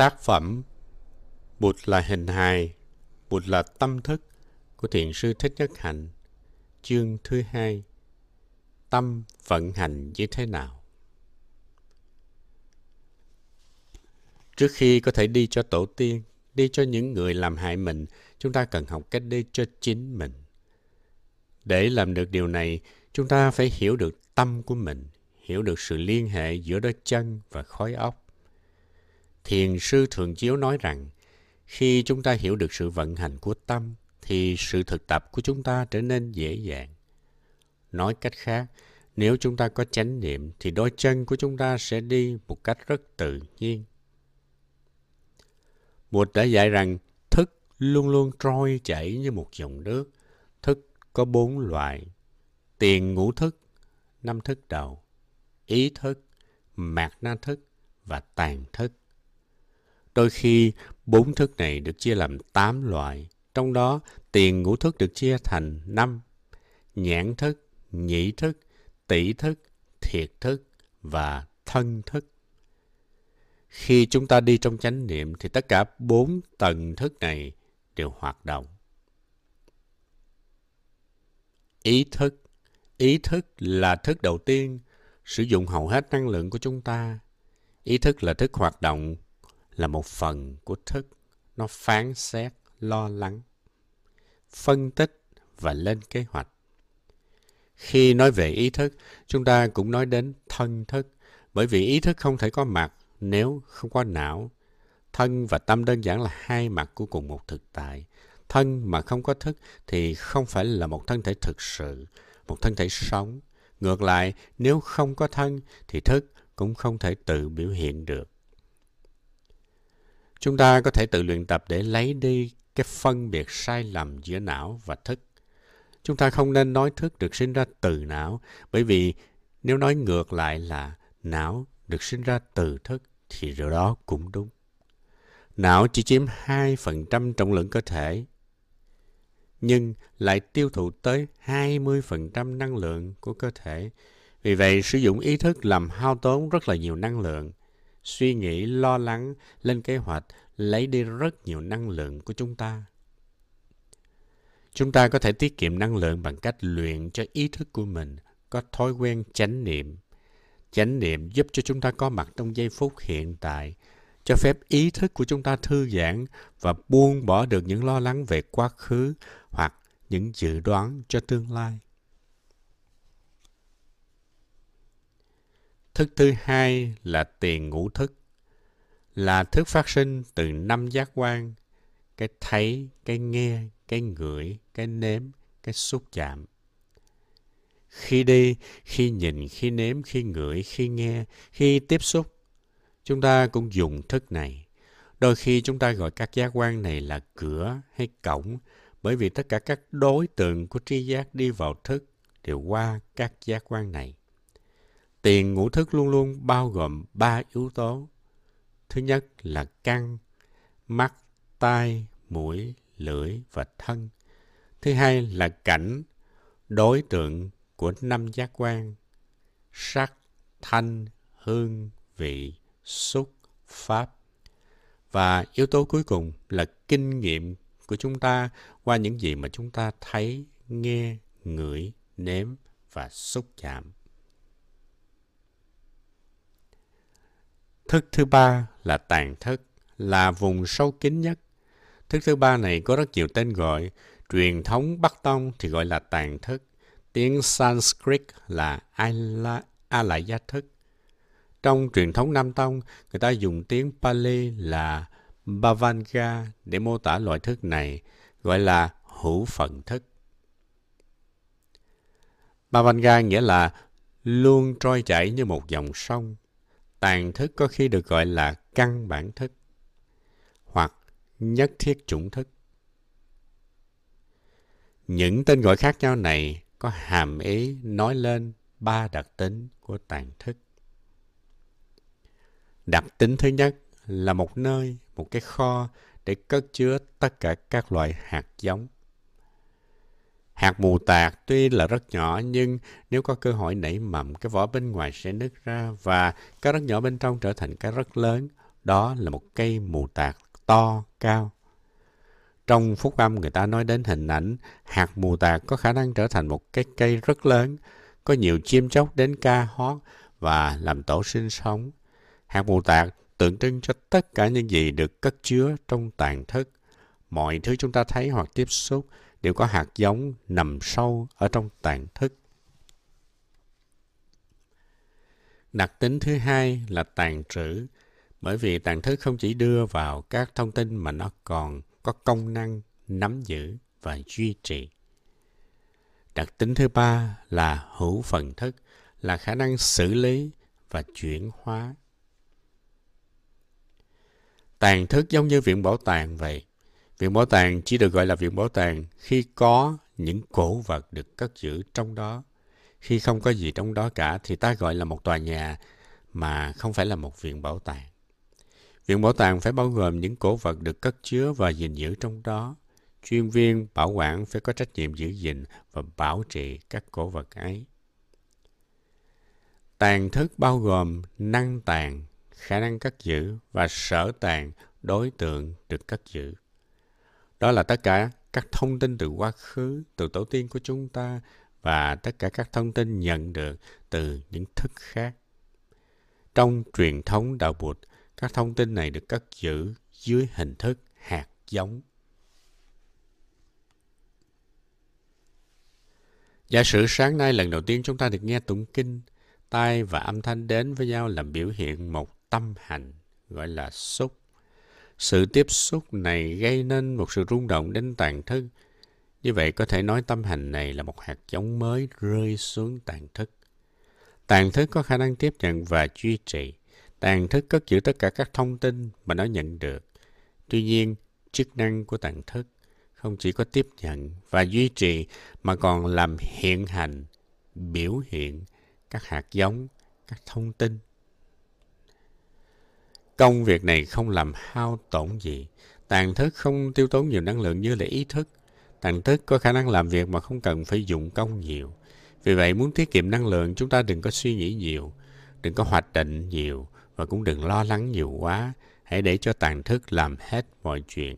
Tác phẩm Bụt là hình hài, Bụt là tâm thức của Thiền sư Thích Nhất Hạnh, chương thứ hai. Tâm vận hành như thế nào? Trước khi có thể đi cho tổ tiên, đi cho những người làm hại mình, chúng ta cần học cách đi cho chính mình. Để làm được điều này, chúng ta phải hiểu được tâm của mình, hiểu được sự liên hệ giữa đôi chân và khối óc. Thiền sư Thường Chiếu nói rằng, khi chúng ta hiểu được sự vận hành của tâm, thì sự thực tập của chúng ta trở nên dễ dàng. Nói cách khác, nếu chúng ta có chánh niệm, thì đôi chân của chúng ta sẽ đi một cách rất tự nhiên. Bụt đã dạy rằng thức luôn luôn trôi chảy như một dòng nước. Thức có bốn loại. Tiền ngũ thức, năm thức đầu, ý thức, mạt na thức và tàn thức. Đôi khi, bốn thức này được chia làm tám loại. Trong đó, tiền ngũ thức được chia thành năm. Nhãn thức, nhĩ thức, tỷ thức, thiệt thức và thân thức. Khi chúng ta đi trong chánh niệm thì tất cả bốn tầng thức này đều hoạt động. Ý thức Ý thức là thức đầu tiên, sử dụng hầu hết năng lượng của chúng ta. Ý thức là thức hoạt động là một phần của thức. Nó phán xét, lo lắng, phân tích và lên kế hoạch. Khi nói về ý thức, chúng ta cũng nói đến thân thức. Bởi vì ý thức không thể có mặt nếu không có não. Thân và tâm đơn giản là hai mặt của cùng một thực tại. Thân mà không có thức thì không phải là một thân thể thực sự, một thân thể sống. Ngược lại, nếu không có thân thì thức cũng không thể tự biểu hiện được. Chúng ta có thể tự luyện tập để lấy đi cái phân biệt sai lầm giữa não và thức. Chúng ta không nên nói thức được sinh ra từ não, bởi vì nếu nói ngược lại là não được sinh ra từ thức, thì điều đó cũng đúng. Não chỉ chiếm 2% trọng lượng cơ thể, nhưng lại tiêu thụ tới 20% năng lượng của cơ thể. Vì vậy, sử dụng ý thức làm hao tốn rất là nhiều năng lượng suy nghĩ, lo lắng, lên kế hoạch lấy đi rất nhiều năng lượng của chúng ta. Chúng ta có thể tiết kiệm năng lượng bằng cách luyện cho ý thức của mình có thói quen chánh niệm. Chánh niệm giúp cho chúng ta có mặt trong giây phút hiện tại, cho phép ý thức của chúng ta thư giãn và buông bỏ được những lo lắng về quá khứ hoặc những dự đoán cho tương lai. Thức thứ hai là tiền ngũ thức. Là thức phát sinh từ năm giác quan. Cái thấy, cái nghe, cái ngửi, cái nếm, cái xúc chạm. Khi đi, khi nhìn, khi nếm, khi ngửi, khi nghe, khi tiếp xúc, chúng ta cũng dùng thức này. Đôi khi chúng ta gọi các giác quan này là cửa hay cổng, bởi vì tất cả các đối tượng của tri giác đi vào thức đều qua các giác quan này. Tiền ngũ thức luôn luôn bao gồm ba yếu tố. Thứ nhất là căn, mắt, tai, mũi, lưỡi và thân. Thứ hai là cảnh, đối tượng của năm giác quan. Sắc, thanh, hương, vị, xúc, pháp. Và yếu tố cuối cùng là kinh nghiệm của chúng ta qua những gì mà chúng ta thấy, nghe, ngửi, nếm và xúc chạm. Thức thứ ba là tàn thức, là vùng sâu kín nhất. Thức thứ ba này có rất nhiều tên gọi. Truyền thống Bắc Tông thì gọi là tàn thức. Tiếng Sanskrit là Alaya thức. Trong truyền thống Nam Tông, người ta dùng tiếng Pali là Bhavanga để mô tả loại thức này, gọi là hữu phận thức. Bhavanga nghĩa là luôn trôi chảy như một dòng sông, tàn thức có khi được gọi là căn bản thức hoặc nhất thiết chủng thức. Những tên gọi khác nhau này có hàm ý nói lên ba đặc tính của tàn thức. Đặc tính thứ nhất là một nơi, một cái kho để cất chứa tất cả các loại hạt giống. Hạt mù tạt tuy là rất nhỏ nhưng nếu có cơ hội nảy mầm, cái vỏ bên ngoài sẽ nứt ra và cái rất nhỏ bên trong trở thành cái rất lớn đó là một cây mù tạt to, cao. Trong phúc âm người ta nói đến hình ảnh hạt mù tạt có khả năng trở thành một cái cây rất lớn, có nhiều chim chóc đến ca hót và làm tổ sinh sống. Hạt mù tạt tượng trưng cho tất cả những gì được cất chứa trong tàn thức. Mọi thứ chúng ta thấy hoặc tiếp xúc đều có hạt giống nằm sâu ở trong tạng thức. Đặc tính thứ hai là tàn trữ, bởi vì tàn thức không chỉ đưa vào các thông tin mà nó còn có công năng nắm giữ và duy trì. Đặc tính thứ ba là hữu phần thức, là khả năng xử lý và chuyển hóa. Tàn thức giống như viện bảo tàng vậy. Viện bảo tàng chỉ được gọi là viện bảo tàng khi có những cổ vật được cất giữ trong đó. Khi không có gì trong đó cả thì ta gọi là một tòa nhà mà không phải là một viện bảo tàng. Viện bảo tàng phải bao gồm những cổ vật được cất chứa và gìn giữ trong đó. Chuyên viên bảo quản phải có trách nhiệm giữ gìn và bảo trì các cổ vật ấy. Tàn thức bao gồm năng tàn, khả năng cất giữ và sở tàn, đối tượng được cất giữ. Đó là tất cả các thông tin từ quá khứ, từ tổ tiên của chúng ta và tất cả các thông tin nhận được từ những thức khác. Trong truyền thống đạo Bụt, các thông tin này được cất giữ dưới hình thức hạt giống. Giả sử sáng nay lần đầu tiên chúng ta được nghe tụng kinh, tai và âm thanh đến với nhau làm biểu hiện một tâm hành, gọi là xúc. Sự tiếp xúc này gây nên một sự rung động đến tàn thức. Như vậy có thể nói tâm hành này là một hạt giống mới rơi xuống tàn thức. Tàn thức có khả năng tiếp nhận và duy trì. Tàn thức cất giữ tất cả các thông tin mà nó nhận được. Tuy nhiên, chức năng của tàn thức không chỉ có tiếp nhận và duy trì mà còn làm hiện hành, biểu hiện các hạt giống, các thông tin. Công việc này không làm hao tổn gì. Tàn thức không tiêu tốn nhiều năng lượng như là ý thức. Tàn thức có khả năng làm việc mà không cần phải dụng công nhiều. Vì vậy, muốn tiết kiệm năng lượng, chúng ta đừng có suy nghĩ nhiều, đừng có hoạch định nhiều và cũng đừng lo lắng nhiều quá. Hãy để cho tàn thức làm hết mọi chuyện.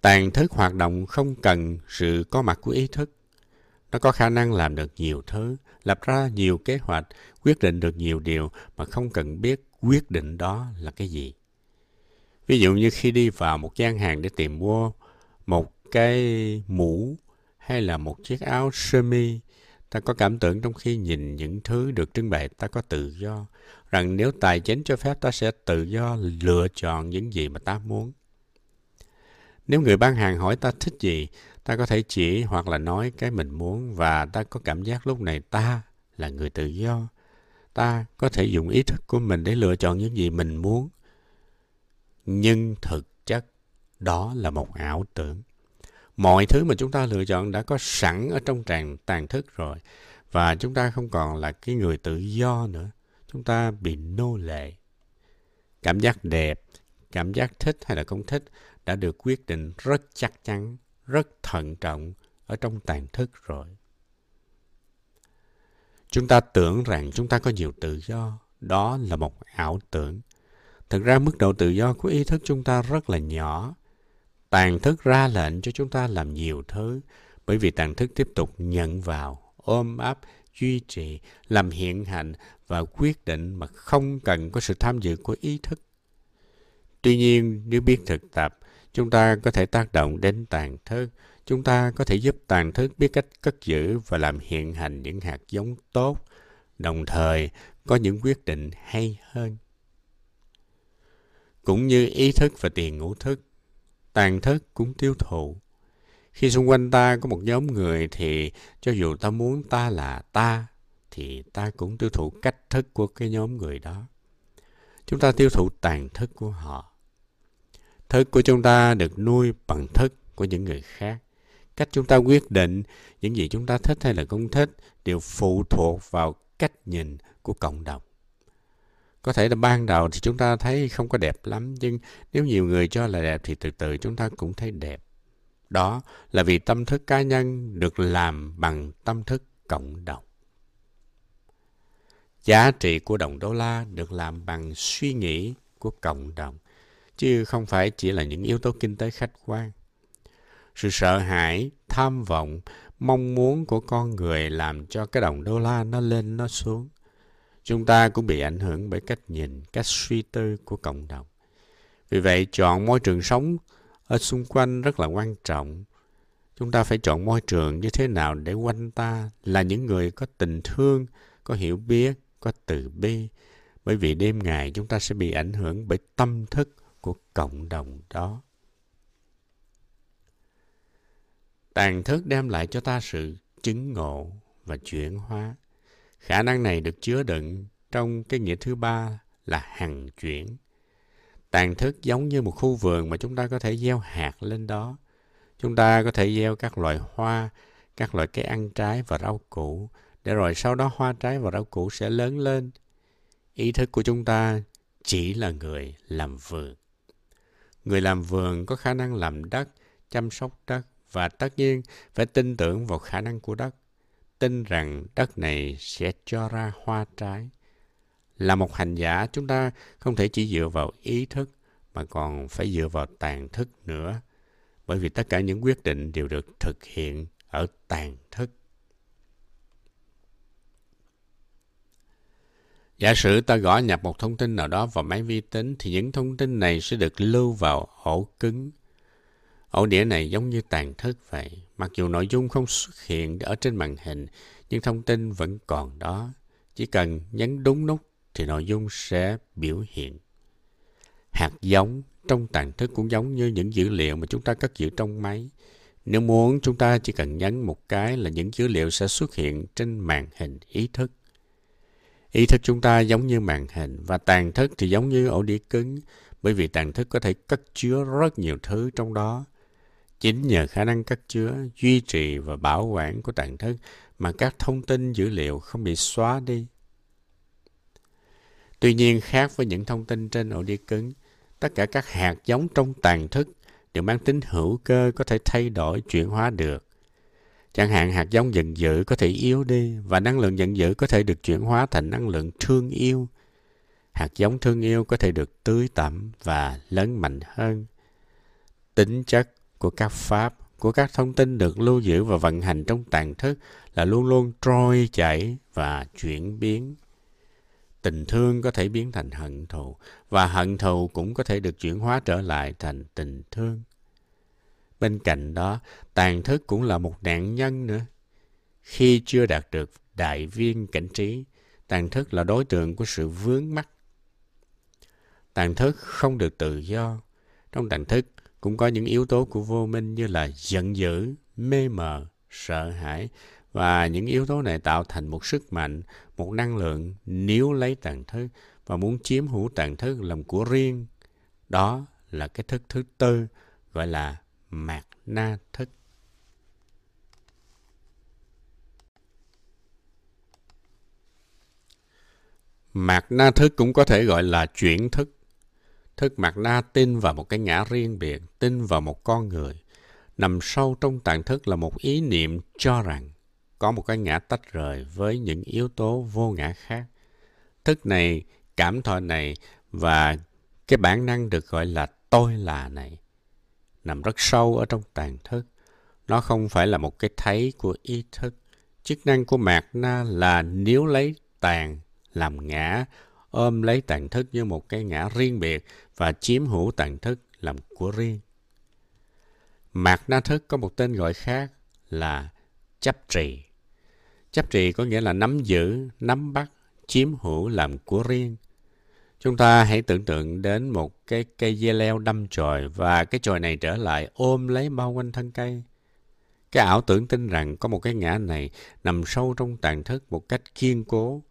Tàn thức hoạt động không cần sự có mặt của ý thức. Nó có khả năng làm được nhiều thứ, lập ra nhiều kế hoạch, quyết định được nhiều điều mà không cần biết quyết định đó là cái gì. Ví dụ như khi đi vào một gian hàng để tìm mua một cái mũ hay là một chiếc áo sơ mi, ta có cảm tưởng trong khi nhìn những thứ được trưng bày ta có tự do, rằng nếu tài chính cho phép ta sẽ tự do lựa chọn những gì mà ta muốn. Nếu người bán hàng hỏi ta thích gì, ta có thể chỉ hoặc là nói cái mình muốn và ta có cảm giác lúc này ta là người tự do. Ta có thể dùng ý thức của mình để lựa chọn những gì mình muốn. Nhưng thực chất đó là một ảo tưởng. Mọi thứ mà chúng ta lựa chọn đã có sẵn ở trong tràn tàn thức rồi và chúng ta không còn là cái người tự do nữa. Chúng ta bị nô lệ. Cảm giác đẹp, cảm giác thích hay là không thích đã được quyết định rất chắc chắn, rất thận trọng ở trong tàn thức rồi. Chúng ta tưởng rằng chúng ta có nhiều tự do, đó là một ảo tưởng. Thực ra mức độ tự do của ý thức chúng ta rất là nhỏ. Tàn thức ra lệnh cho chúng ta làm nhiều thứ, bởi vì tàn thức tiếp tục nhận vào, ôm ấp, duy trì, làm hiện hành và quyết định mà không cần có sự tham dự của ý thức. Tuy nhiên, nếu biết thực tập, chúng ta có thể tác động đến tàn thức, chúng ta có thể giúp tàn thức biết cách cất giữ và làm hiện hành những hạt giống tốt, đồng thời có những quyết định hay hơn. Cũng như ý thức và tiền ngũ thức, tàn thức cũng tiêu thụ. Khi xung quanh ta có một nhóm người thì cho dù ta muốn ta là ta, thì ta cũng tiêu thụ cách thức của cái nhóm người đó. Chúng ta tiêu thụ tàn thức của họ. Thức của chúng ta được nuôi bằng thức của những người khác. Cách chúng ta quyết định những gì chúng ta thích hay là không thích đều phụ thuộc vào cách nhìn của cộng đồng. Có thể là ban đầu thì chúng ta thấy không có đẹp lắm, nhưng nếu nhiều người cho là đẹp thì từ từ chúng ta cũng thấy đẹp. Đó là vì tâm thức cá nhân được làm bằng tâm thức cộng đồng. giá trị của đồng đô la được làm bằng suy nghĩ của cộng đồng, chứ không phải chỉ là những yếu tố kinh tế khách quan. Sự sợ hãi, tham vọng, mong muốn của con người làm cho cái đồng đô la nó lên nó xuống. Chúng ta cũng bị ảnh hưởng bởi cách nhìn, cách suy tư của cộng đồng. Vì vậy, chọn môi trường sống ở xung quanh rất là quan trọng. Chúng ta phải chọn môi trường như thế nào để quanh ta là những người có tình thương, có hiểu biết, có từ bi. Bởi vì đêm ngày chúng ta sẽ bị ảnh hưởng bởi tâm thức của cộng đồng đó. Tàn thức đem lại cho ta sự chứng ngộ và chuyển hóa. Khả năng này được chứa đựng trong cái nghĩa thứ ba là hằng chuyển. Tàn thức giống như một khu vườn mà chúng ta có thể gieo hạt lên đó. Chúng ta có thể gieo các loại hoa, các loại cây ăn trái và rau củ, để rồi sau đó hoa trái và rau củ sẽ lớn lên. Ý thức của chúng ta chỉ là người làm vườn. Người làm vườn có khả năng làm đất, chăm sóc đất và tất nhiên phải tin tưởng vào khả năng của đất. Tin rằng đất này sẽ cho ra hoa trái. Là một hành giả, chúng ta không thể chỉ dựa vào ý thức mà còn phải dựa vào tàn thức nữa. Bởi vì tất cả những quyết định đều được thực hiện ở tàn thức. Giả sử ta gõ nhập một thông tin nào đó vào máy vi tính thì những thông tin này sẽ được lưu vào ổ cứng. Ổ đĩa này giống như tàn thức vậy. Mặc dù nội dung không xuất hiện ở trên màn hình, nhưng thông tin vẫn còn đó. Chỉ cần nhấn đúng nút thì nội dung sẽ biểu hiện. Hạt giống trong tàn thức cũng giống như những dữ liệu mà chúng ta cất giữ trong máy. Nếu muốn, chúng ta chỉ cần nhấn một cái là những dữ liệu sẽ xuất hiện trên màn hình ý thức. Ý thức chúng ta giống như màn hình và tàn thức thì giống như ổ đĩa cứng bởi vì tàn thức có thể cất chứa rất nhiều thứ trong đó. Chính nhờ khả năng cất chứa, duy trì và bảo quản của tạng thức mà các thông tin dữ liệu không bị xóa đi. Tuy nhiên khác với những thông tin trên ổ đĩa cứng, tất cả các hạt giống trong tàn thức đều mang tính hữu cơ có thể thay đổi, chuyển hóa được. Chẳng hạn hạt giống giận dữ có thể yếu đi và năng lượng giận dữ có thể được chuyển hóa thành năng lượng thương yêu. Hạt giống thương yêu có thể được tưới tẩm và lớn mạnh hơn. Tính chất của các pháp, của các thông tin được lưu giữ và vận hành trong tàn thức là luôn luôn trôi chảy và chuyển biến. Tình thương có thể biến thành hận thù và hận thù cũng có thể được chuyển hóa trở lại thành tình thương. Bên cạnh đó, tàn thức cũng là một nạn nhân nữa. Khi chưa đạt được đại viên cảnh trí, tàn thức là đối tượng của sự vướng mắc. Tàn thức không được tự do. Trong tàn thức cũng có những yếu tố của vô minh như là giận dữ, mê mờ, sợ hãi và những yếu tố này tạo thành một sức mạnh, một năng lượng níu lấy tàn thức và muốn chiếm hữu tàn thức làm của riêng. Đó là cái thức thứ tư gọi là mạt na thức. Mạt na thức cũng có thể gọi là chuyển thức. Thức mạt na tin vào một cái ngã riêng biệt, tin vào một con người. Nằm sâu trong tạng thức là một ý niệm cho rằng có một cái ngã tách rời với những yếu tố vô ngã khác. Thức này, cảm thọ này và cái bản năng được gọi là tôi là này nằm rất sâu ở trong tàn thức. Nó không phải là một cái thấy của ý thức. Chức năng của mạt na là níu lấy tàn, làm ngã, ôm lấy tạng thức như một cái ngã riêng biệt và chiếm hữu tạng thức làm của riêng. Mạt na thức có một tên gọi khác là chấp trì. Chấp trì có nghĩa là nắm giữ, nắm bắt, chiếm hữu làm của riêng. Chúng ta hãy tưởng tượng đến một cái cây dưa leo đâm chồi và cái chồi này trở lại ôm lấy bao quanh thân cây. Cái ảo tưởng tin rằng có một cái ngã này nằm sâu trong tàn thức một cách kiên cố.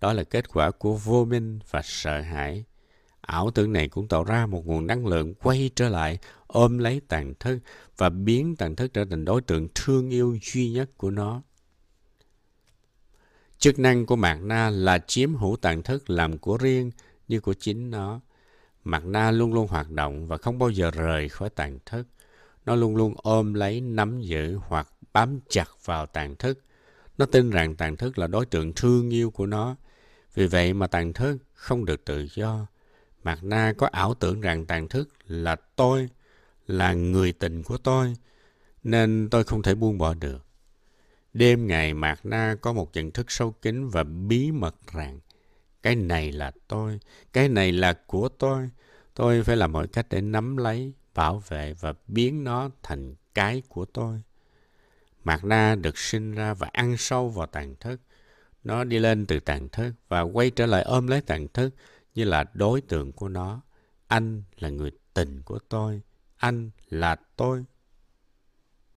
Đó là kết quả của vô minh và sợ hãi. Ảo tưởng này cũng tạo ra một nguồn năng lượng quay trở lại, ôm lấy tàn thức và biến tàn thức trở thành đối tượng thương yêu duy nhất của nó. Chức năng của mạt na là chiếm hữu tàn thức làm của riêng, như của chính nó. Mạc na luôn luôn hoạt động và không bao giờ rời khỏi tàn thức. Nó luôn luôn ôm lấy, nắm giữ hoặc bám chặt vào tàn thức. Nó tin rằng tàn thức là đối tượng thương yêu của nó. Vì vậy mà tàn thức không được tự do. Mạt Na có ảo tưởng rằng tàn thức là tôi, là người tình của tôi, nên tôi không thể buông bỏ được. Đêm ngày Mạt Na có một nhận thức sâu kín và bí mật rằng cái này là tôi, cái này là của tôi. Tôi phải làm mọi cách để nắm lấy, bảo vệ và biến nó thành cái của tôi. Mạt Na được sinh ra và ăn sâu vào tàn thức. Nó đi lên từ tàn thức và quay trở lại ôm lấy tàn thức như là đối tượng của nó. Anh là người tình của tôi. Anh là tôi.